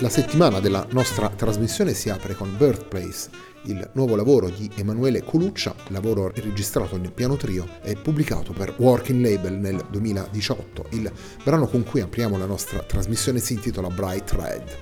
La settimana della nostra trasmissione si apre con Birthplace, il nuovo lavoro di Emanuele Coluccia, lavoro registrato in piano trio e pubblicato per Working Label nel 2018. Il brano con cui apriamo la nostra trasmissione si intitola Bright Red.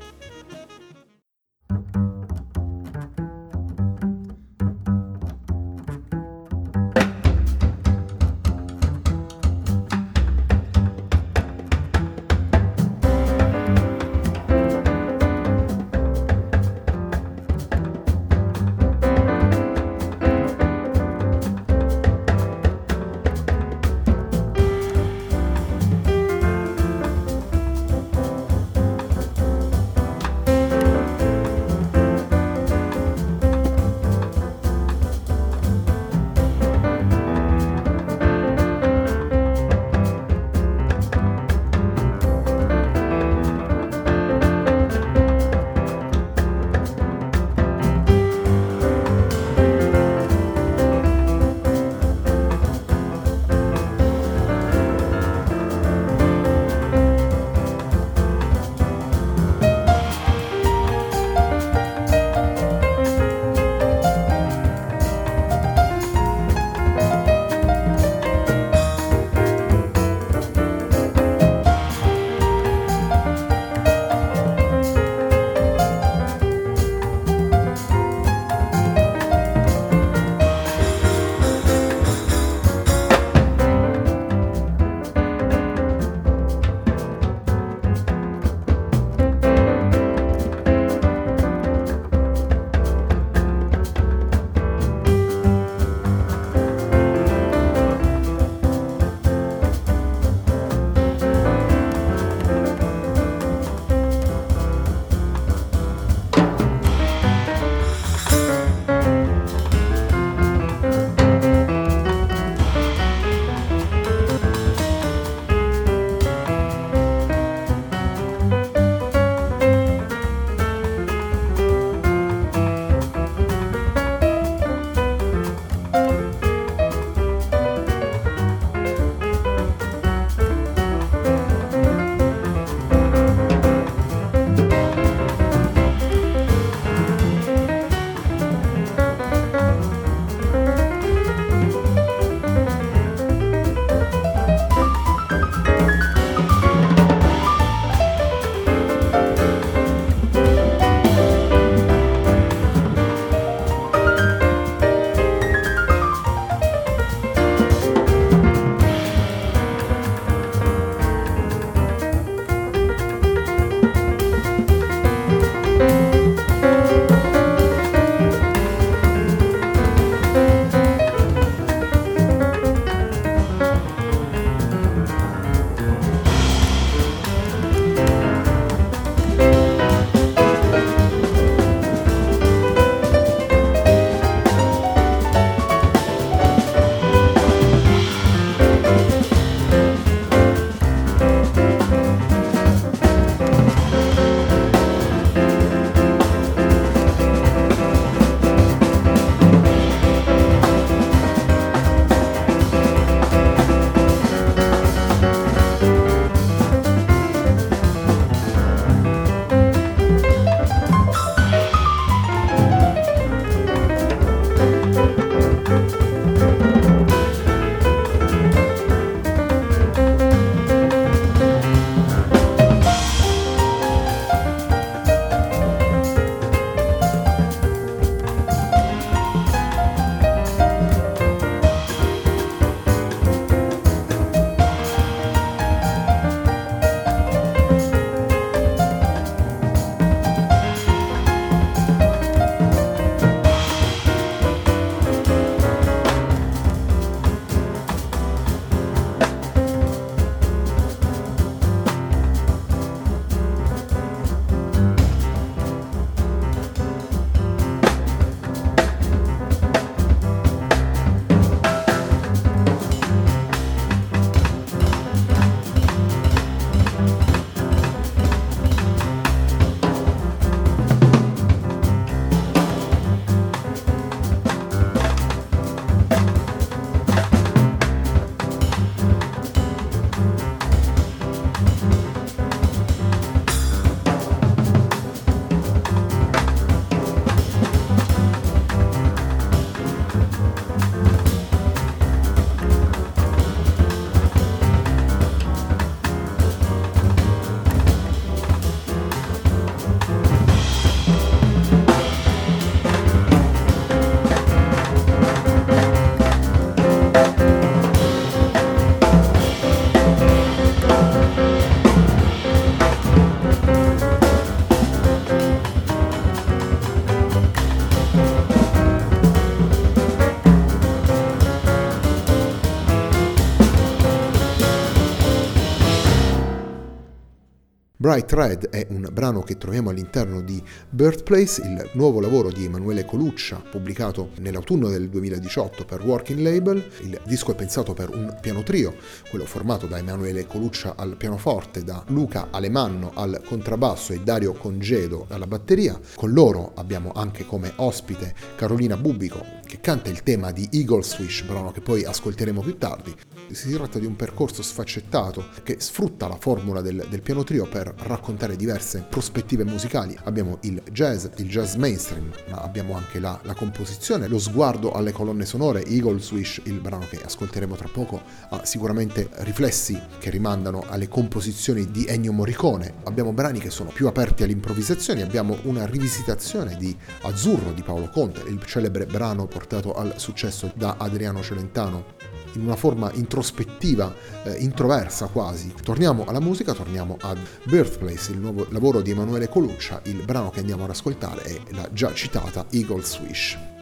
Bright Red è un brano che troviamo all'interno di Birthplace, il nuovo lavoro di Emanuele Coluccia, pubblicato nell'autunno del 2018 per Working Label. Il disco è pensato per un piano trio, quello formato da Emanuele Coluccia al pianoforte, da Luca Alemanno al contrabbasso e Dario Congedo alla batteria. Con loro abbiamo anche come ospite Carolina Bubico, che canta il tema di Eagle Swish, brano che poi ascolteremo più tardi. Si tratta di un percorso sfaccettato che sfrutta la formula del, del piano trio per raccontare diverse prospettive musicali. Abbiamo il jazz, il jazz mainstream, ma abbiamo anche la, la composizione, lo sguardo alle colonne sonore. Eagle Swish, il brano che ascolteremo tra poco, ha sicuramente riflessi che rimandano alle composizioni di Ennio Morricone. Abbiamo brani che sono più aperti all'improvvisazione, abbiamo una rivisitazione di Azzurro di Paolo Conte, il celebre brano portato al successo da Adriano Celentano in una forma introspettiva, eh, introversa quasi. Torniamo alla musica, torniamo ad Birthplace, il nuovo lavoro di Emanuele Coluccia, il brano che andiamo ad ascoltare è la già citata Eagle's Wish.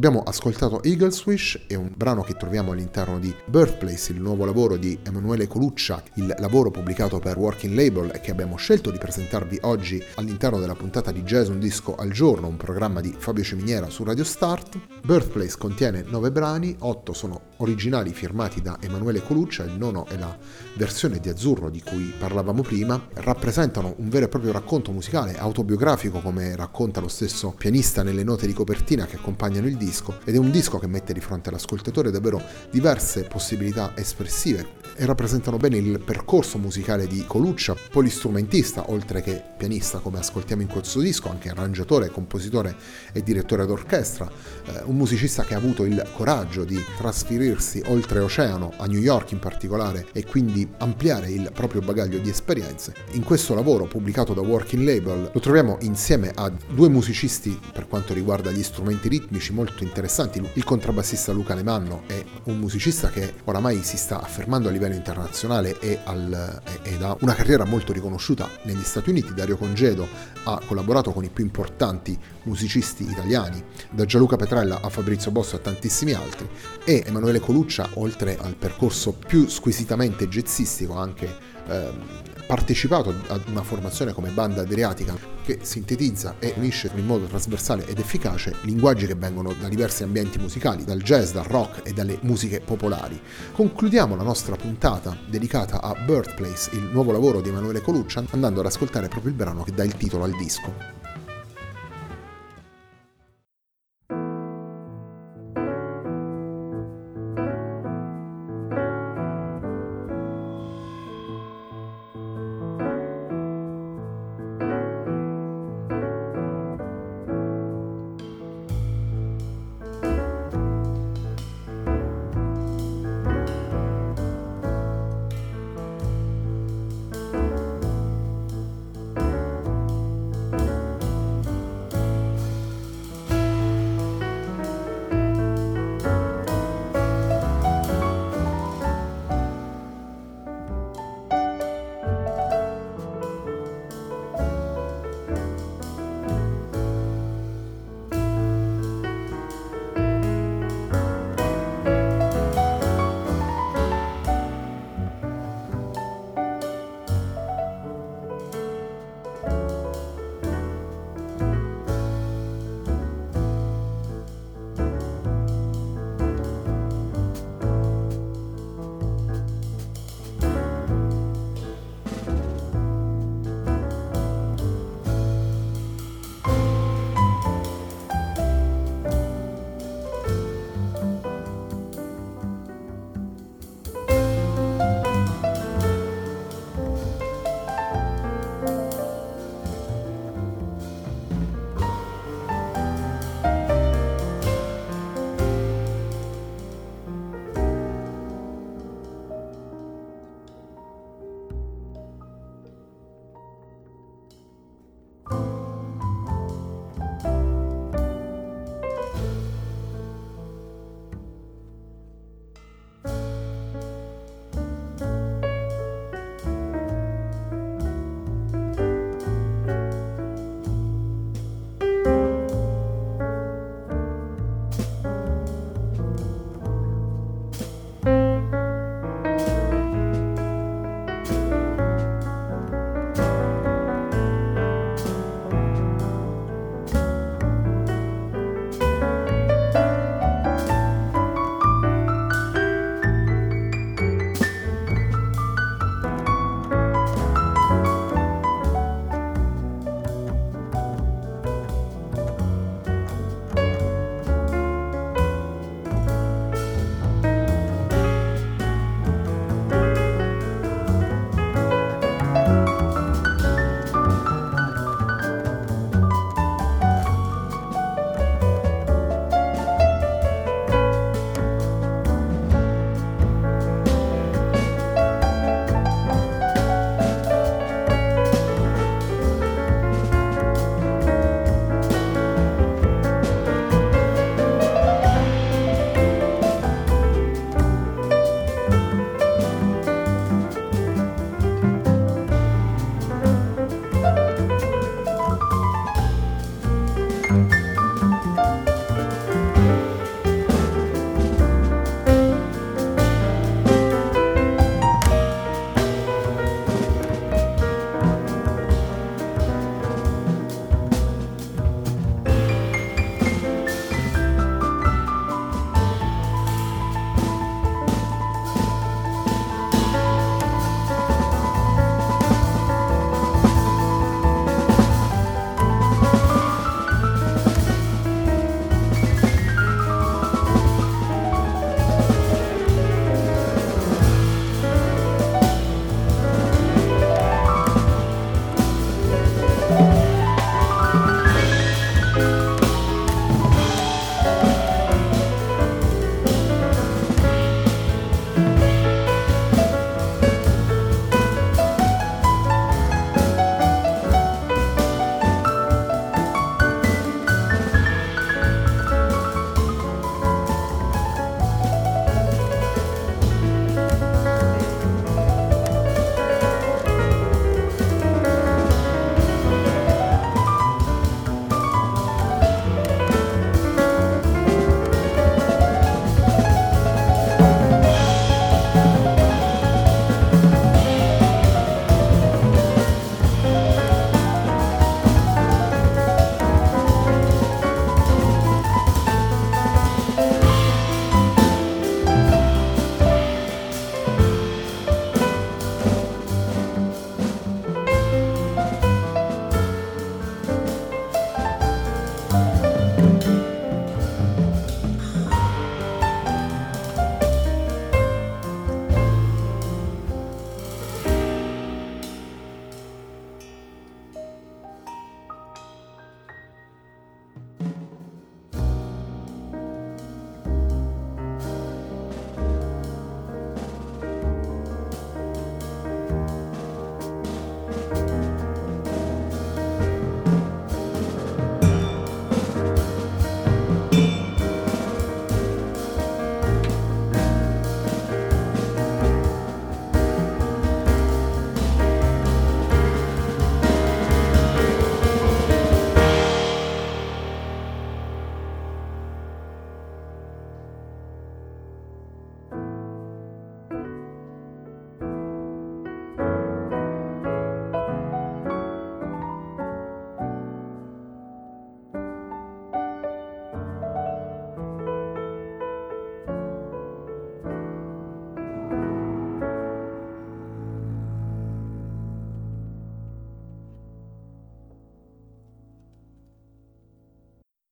Abbiamo ascoltato Eagles Wish, è un brano che troviamo all'interno di Birthplace, il nuovo lavoro di Emanuele Coluccia, il lavoro pubblicato per Working Label e che abbiamo scelto di presentarvi oggi all'interno della puntata di Jazz Un Disco al Giorno, un programma di Fabio Ciminiera su Radio Start. Birthplace contiene nove brani, otto sono originali firmati da Emanuele Coluccia, il nono è la versione di Azzurro di cui parlavamo prima, rappresentano un vero e proprio racconto musicale autobiografico come racconta lo stesso pianista nelle note di copertina che accompagnano il disco ed è un disco che mette di fronte all'ascoltatore davvero diverse possibilità espressive e rappresentano bene il percorso musicale di Coluccia, polistrumentista oltre che pianista come ascoltiamo in questo disco, anche arrangiatore, compositore e direttore d'orchestra, eh, un musicista che ha avuto il coraggio di trasferirsi oltreoceano, a New York in particolare, e quindi ampliare il proprio bagaglio di esperienze. In questo lavoro pubblicato da Working Label lo troviamo insieme a due musicisti per quanto riguarda gli strumenti ritmici molto interessanti. Il contrabbassista Luca Lemanno è un musicista che oramai si sta affermando a livello internazionale e, al, ed ha una carriera molto riconosciuta negli Stati Uniti. Dario Congedo ha collaborato con i più importanti musicisti italiani, da Gianluca Petrella a Fabrizio Bosso a tantissimi altri, e Emanuele Coluccia, oltre al percorso più squisitamente jazzistico, anche ehm, partecipato ad una formazione come banda adriatica che sintetizza e unisce in modo trasversale ed efficace linguaggi che vengono da diversi ambienti musicali, dal jazz, dal rock e dalle musiche popolari. Concludiamo la nostra puntata dedicata a Birthplace, il nuovo lavoro di Emanuele Coluccia, andando ad ascoltare proprio il brano che dà il titolo al disco.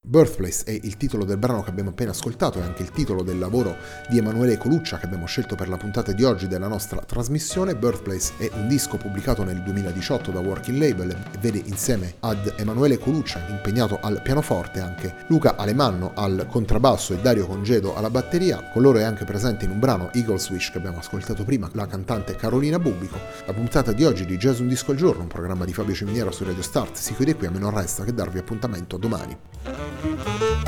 Birthplace è il titolo del brano che abbiamo appena ascoltato, è anche il titolo del lavoro di Emanuele Coluccia che abbiamo scelto per la puntata di oggi della nostra trasmissione. Birthplace è un disco pubblicato nel 2018 da Working Label e vede insieme ad Emanuele Coluccia impegnato al pianoforte anche Luca Alemanno al contrabbasso e Dario Congedo alla batteria. Con loro è anche presente in un brano Eagles Wish che abbiamo ascoltato prima la cantante Carolina Bubico. La puntata di oggi di Jazz Un Disco al Giorno, un programma di Fabio Ciminiera su Radio Start, si chiude qui a me non resta che darvi appuntamento domani. Thank you.